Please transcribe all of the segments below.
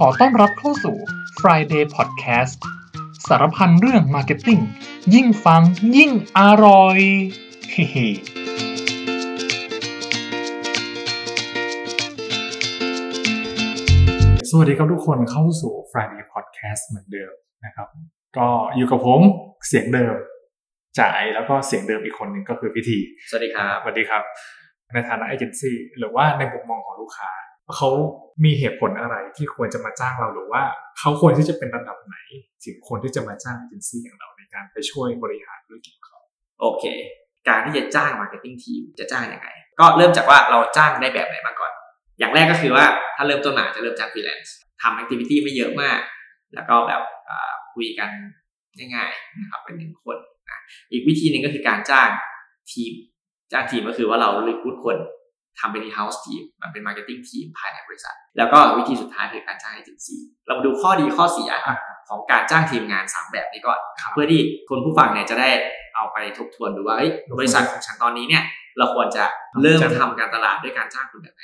ขอต้อนรับเข้าสู่ Friday Podcast สารพันเรื่อง marketing ยิ่งฟังยิ่งอร่อยเฮ้สวัสดีครับทุกคนเข้าสู่ Friday Podcast เหมือนเดิมนะครับ ก็อยู่กับผมเสียงเดิมจ่ายแล้วก็เสียงเดิมอีกคนหนึ่งก็คือพิธี สวัสดีครับ สวัสดีครับ ในฐานะเอเจนซี่หรือว่าในมุมมองของลูกค้า เขามีเหตุผลอะไรที่ควรจะมาจ้างเราหรือว่าเขาควรที่จะเป็นระดับไหน ถึงควรที่จะมาจ้างเอเจนซี่อย่างเราในการไปช่วยบริหารธุรกิจเขาโอเค การที่จะจ้าง marketing team จะจ้างยังไง ก็เริ่มจากว่าเราจ้างได้แบบไหนมาก่อน อย่างแรกก็คือว่าถ้าเริ่มต้นมาจะเริ่มจ้างฟรีแลนซ์ทำ activity ไม่เยอะมาก แล้วก็แบบคุยกันง่ายๆนะครับเป็นหนึ่งคนนะอีกวิธีหนึ่งก็คือการจ้างทีม จ้างทีมก็คือว่าเรา recruit คน ทำเป็น in-house ทีมมันเป็น marketing ทีมภายในบริษัท แล้วก็วิธีสุดท้ายคือการจ้างเอเจนซี่เรามาดูข้อดีข้อเสียของการจ้างทีมงาน 3 แบบนี้ก่อนเพื่อที่คนผู้ฟังเนี่ยจะได้เอาไปทบทวนดูว่าเอ้ยบริษัทของฉันตอนนี้เนี่ยเราควรจะเริ่มทำการตลาดด้วยการจ้างคนแบบไหน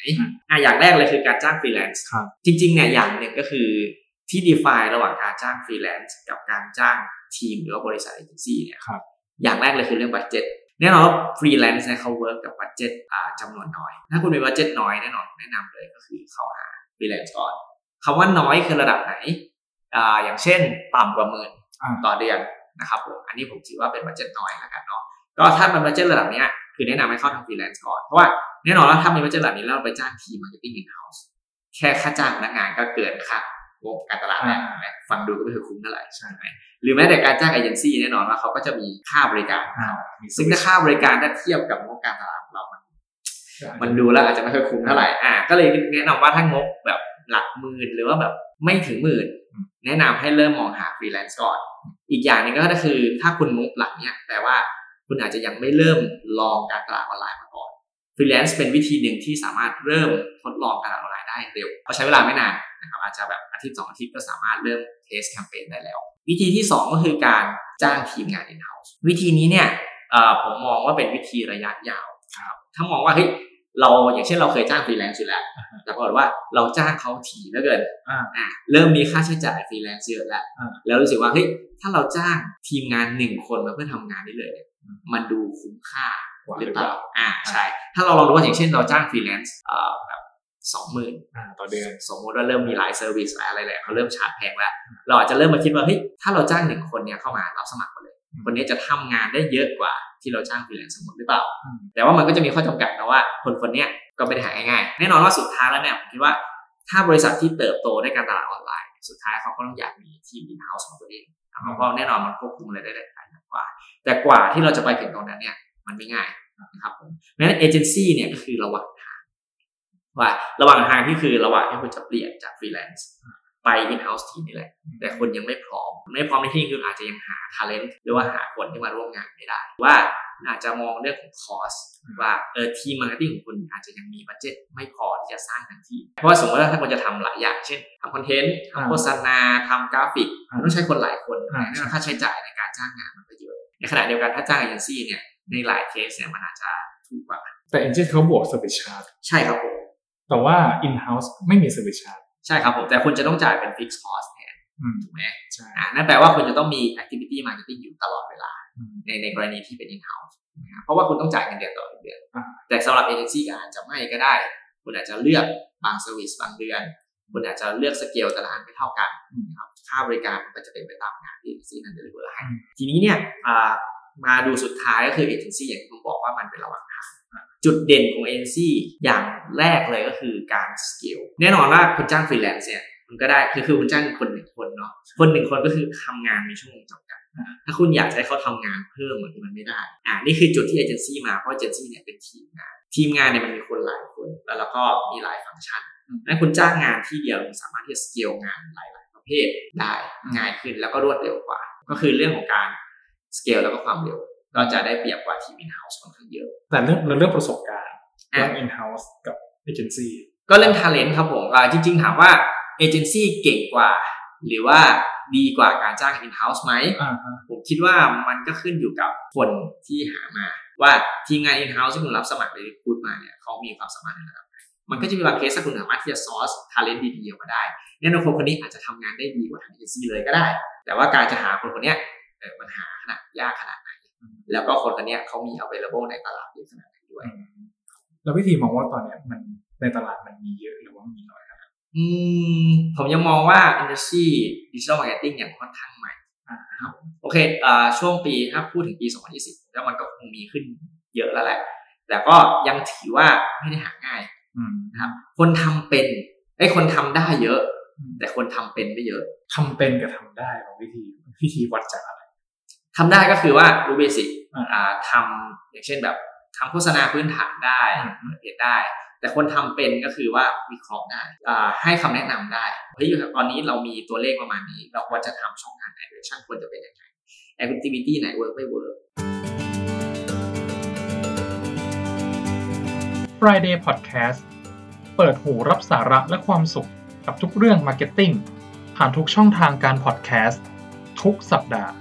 อะอย่างแรกเลยคือการจ้างฟรีแลนซ์ครับจริงๆเนี่ยอย่างหนึ่งก็คือที่ define ระหว่างการจ้างฟรีแลนซ์กับการจ้างทีมหรือว่าบริษัทเอเจนซี่เนี่ยครับอย่างแรกเลยคือเรื่อง budget แน่นอนว่าฟรีแลนซ์เนี่ยเขา work กับ budget อ่าจำนวนน้อย ถ้าคุณมี budget น้อยแน่นอนแนะนำเลยก็คือเข้าหาฟรีแลนซ์ก่อนคำว่าน้อยคือระดับไหนอ่าอย่างเช่นต่ำกว่าหมื่นอ่าต่อเดือนนะครับผมอันนี้ผมถือว่าเป็น budget น้อยแล้วกันเนาะก็ถ้าเป็น budget ระดับเนี้ยคือแนะนำให้เข้าทางฟรีแลนซ์ก่อนเพราะว่าแน่นอนว่าถ้ามี budget ระดับนี้แล้วเราไปจ้างทีม marketing in-house แค่ค่าจ้างพนักงานก็เกินค่า งบการตลาดแล้วอ่านะฟังดูก็ไม่ถือคุ้มเท่าไหร่ใช่ไหมหรือแม้แต่การจ้างเอเจนซี่แน่นอนว่าเขาก็จะมีค่าบริการอ่ามีซึ่งถ้าค่าบริการถ้าเทียบกับงบการตลาดของเรา มันมันดูแล้วอาจจะไม่ค่อยคุ้มเท่าไหร่อ่าก็เลยแนะนำว่าถ้างบแบบหลักหมื่นหรือว่าแบบไม่ถึงหมื่นแนะนำให้เริ่มมองหาฟรีแลนซ์ก่อน อีกอย่างหนึงก็คือถ้าคุณงบหลักเนี้ยแปลว่าคุณอาจจะยังไม่เริ่มลองการตลาดออนไลน์มาก่อนฟรีแลนซ์เป็นวิธีหนึ่งที่สามารถเริ่มทดลองการตลาดออนไลน์ได้เร็วเพราะใช้เวลาไม่นาน นะครับอาจจะแบบอาทิตย์สองอาทิตย์ก็สามารถเริ่ม test แคมเปญได้แล้ว วิธีที่สองก็คือการจ้างทีมงาน in-house วิธีนี้เนี่ยเอ่อผมมองว่าเป็นวิธีระยะยาวครับถ้ามองว่าเฮ้ยเราอย่างเช่นเราเคยจ้างฟรีแลนซ์อยู่แล้วแต่ปรากฏว่าเราจ้างเขาถี่เหลือเกินอ่าอะเริ่มมีค่าใช้จ่ายฟรีแลนซ์เยอะแล้วอ่าแล้วรู้สึกว่าเฮ้ยถ้าเราจ้างทีมงานหนึ่งคนมาเพื่อทำงานได้เลยเนี่ยอืมมันดูคุ้มค่ากว่าหหรืรืออเปเปล่าล่าอ่าใช่ ถ้าเราลองดูว่าอย่างเช่นเราจ้างฟรีแลนซ์เอ่อแบบ สองหมื่นอ่าต่อเดือนสมมติว่าเริ่มมีหลาย service หลายอะไรแหละเขาเริ่มชาร์จแพงแล้ว เราอาจจะเริ่มมาคิดว่าเฮ้ยถ้าเราจ้างหนึ่งคนเนี่ยเข้ามารับสมัครมาเลยอืมคนนี้จะทำงานได้เยอะกว่าที่เราจ้างฟรีแลนซ์สมมติหรือเปล่าอืมแต่ว่ามันก็จะมีข้อจำกัดนะว่าคนคนเนี้ยก็ไม่ได้หาง่ายๆแน่นอนว่าสุดท้ายแล้วเนี่ยผมคิดว่าถ้าบริษัทที่เติบโตในการตลาดออนไลน์ สุดท้ายเขาก็ต้องอยากมีทีม in-house ของตัวเองนะครับเพราะแน่นอนมันควบคุมอะไรได้หลายอย่างกว่า แต่กว่าที่เราจะไปถึงตรงนั้นเนี่ยมันไม่ง่ายนะครับผมเพราะฉะนั้นเอเจนซี่เนี่ยก็คือระหว่างทาง ว่าระหว่างทางที่คือระหว่างที่คุณจะเปลี่ยนจากฟรีแลนซ์ไป in-house ทีมนี่แหละ แต่คนยังไม่พร้อม ไม่พร้อมในที่นี้คืออาจจะยังหา talent หรือว่าหาคนที่มาร่วมงานไม่ได้ ว่าอาจจะมองเรื่องของ cost ว่าเออทีม marketing ของคุณอาจจะยังมี budget ไม่พอที่จะสร้างทั้งทีมเพราะว่าสมมติว่าถ้าคุณจะทำหลายอย่าง เช่นทำคอนเทนต์อ่าทำโฆษณาทำกราฟิกอ่ามันต้องใช้คนหลายคนอ่าแน่นอนค่าใช้จ่ายในการจ้างงานมันก็เยอะในขณะเดียวกันถ้าจ้างเอเจนซี่เนี่ยในหลายเคสเนี่ยมันอาจจะถูกกว่าแต่เอเจนต์เขาบวก service charge ใช่ครับผม แต่ว่า in house ไม่มี service charge ใช่ครับผม แต่คุณจะต้องจ่ายเป็น fixed cost แทนอืมถูกไหมใช่อ่านั่นแปลว่าคุณจะต้องมี activity marketing อยู่ตลอดเวลาอืมในในกรณีที่เป็น in-house นะครับเพราะว่าคุณต้องจ่ายเงินเดือนต่อเดือนอ่าแต่สำหรับเอเจนซี่อาจจะไม่ก็ได้ คุณอาจจะเลือกบาง service บางเดือน คุณอาจจะเลือกสเกลแต่ละอันไม่เท่ากันนะครับค่าบริการมันก็จะเป็นไปตามงานที่เอเจนซี่นั้น deliver ให้อืมทีนี้เนี่ยอ่ามาดูสุดท้ายก็คือเอเจนซี่อย่างที่ผมบอกว่ามันเป็นระหว่างทาง จุดเด่นของเอเจนซี่อย่างแรกเลยก็คือการสเกลแน่นอนว่าคุณจ้างฟรีแลนซ์เนี่ยคุณก็ได้คือคือคุณจ้างคนหนึ่งคนเนาะคนหนึ่งคนก็คือทำงานมีชั่วโมงจำกัดถ้าคุณอยากให้เขาทำงานเพิ่มเหมือนมันไม่ได้อ่านี่คือจุดที่เอเจนซี่มาเพราะเอเจนซี่เนี่ยเป็นทีมงาน ทีมงานเนี่ยมันมีคนหลายคน แล้วเราก็มีหลายฟังก์ชันนั้นคุณจ้างงานที่เดียวคุณสามารถที่จะสเกลงานหลาย ๆ ประเภทได้ง่ายขึ้นแล้วก็รวดเร็วกว่า ก็คือเรื่องของการสเกลแล้วก็ความเร็ว ก็จะได้เปรียบกว่าทีม in-house ค่อนข้างเยอะ แต่เรื่องเราเรื่องประสบการณ์อะเรื่อง in house กับ agency ก็เรื่อง talent ครับผมอ่าจริง ๆ ถามว่าเอเจนซี่เก่งกว่า หรือว่าดีกว่าการจ้าง in-house ไหมอ่าฮะผมคิดว่ามันก็ขึ้นอยู่กับคนที่หามา ว่าทีมงาน in-house ที่คุณรับสมัครหรือพูดมาเนี่ยเขามีความสามารถในระดับไหนมันก็จะมีบางเคสถ้าคุณสามารถที่จะซอร์สทาเลนต์ดีๆออกมาได้แน่นอนคนคนนี้อาจจะทำงานได้ดีกว่าทางเอเจนซี่เลยก็ได้ แต่ว่าการจะหาคนคนเนี้ยเออมันหาขนาดยากขนาดไหน แล้วก็คนคนเนี้ยเขามี available ในตลาดเยอะขนาดไหนด้วย แล้ววิธีมองว่าตอนเนี้ยมันในตลาดมันมีเยอะหรือว่ามีน้อยครับอืมผมยังมองว่า industry digital marketing ยังค่อนข้างใหม่อ่านะครับโอเคอ่าช่วงปีถ้าพูดถึงปี 2020 แล้วมันก็คงมีขึ้นเยอะแล้วแหละ แต่ก็ยังถือว่าไม่ได้หาง่ายอืมนะครับ คนทำเป็นไอ้ยคนทำได้เยอะ แต่คนทำเป็นไม่เยอะทำเป็นกับทำได้ของวิธีวิธีวัดจากอะไร ทำได้ก็คือว่ารู้เบสิกอ่าอ่าทำอย่างเช่นแบบทำโฆษณาพื้นฐานได้อืมเปิดเพจได้ แต่คนทำเป็นก็คือว่าวิเคราะห์ได้อ่าให้คำแนะนำได้เฮ้ยตอนนี้เรามีตัวเลขประมาณนี้ เราควรจะทำช่องทางไหนเดชั่นควรจะเป็นยังไง activity ไหน work ไม่ work Friday Podcast เปิดหูรับสาระและความสุขกับทุกเรื่อง Marketing ผ่านทุกช่องทางการ Podcast ทุกสัปดาห์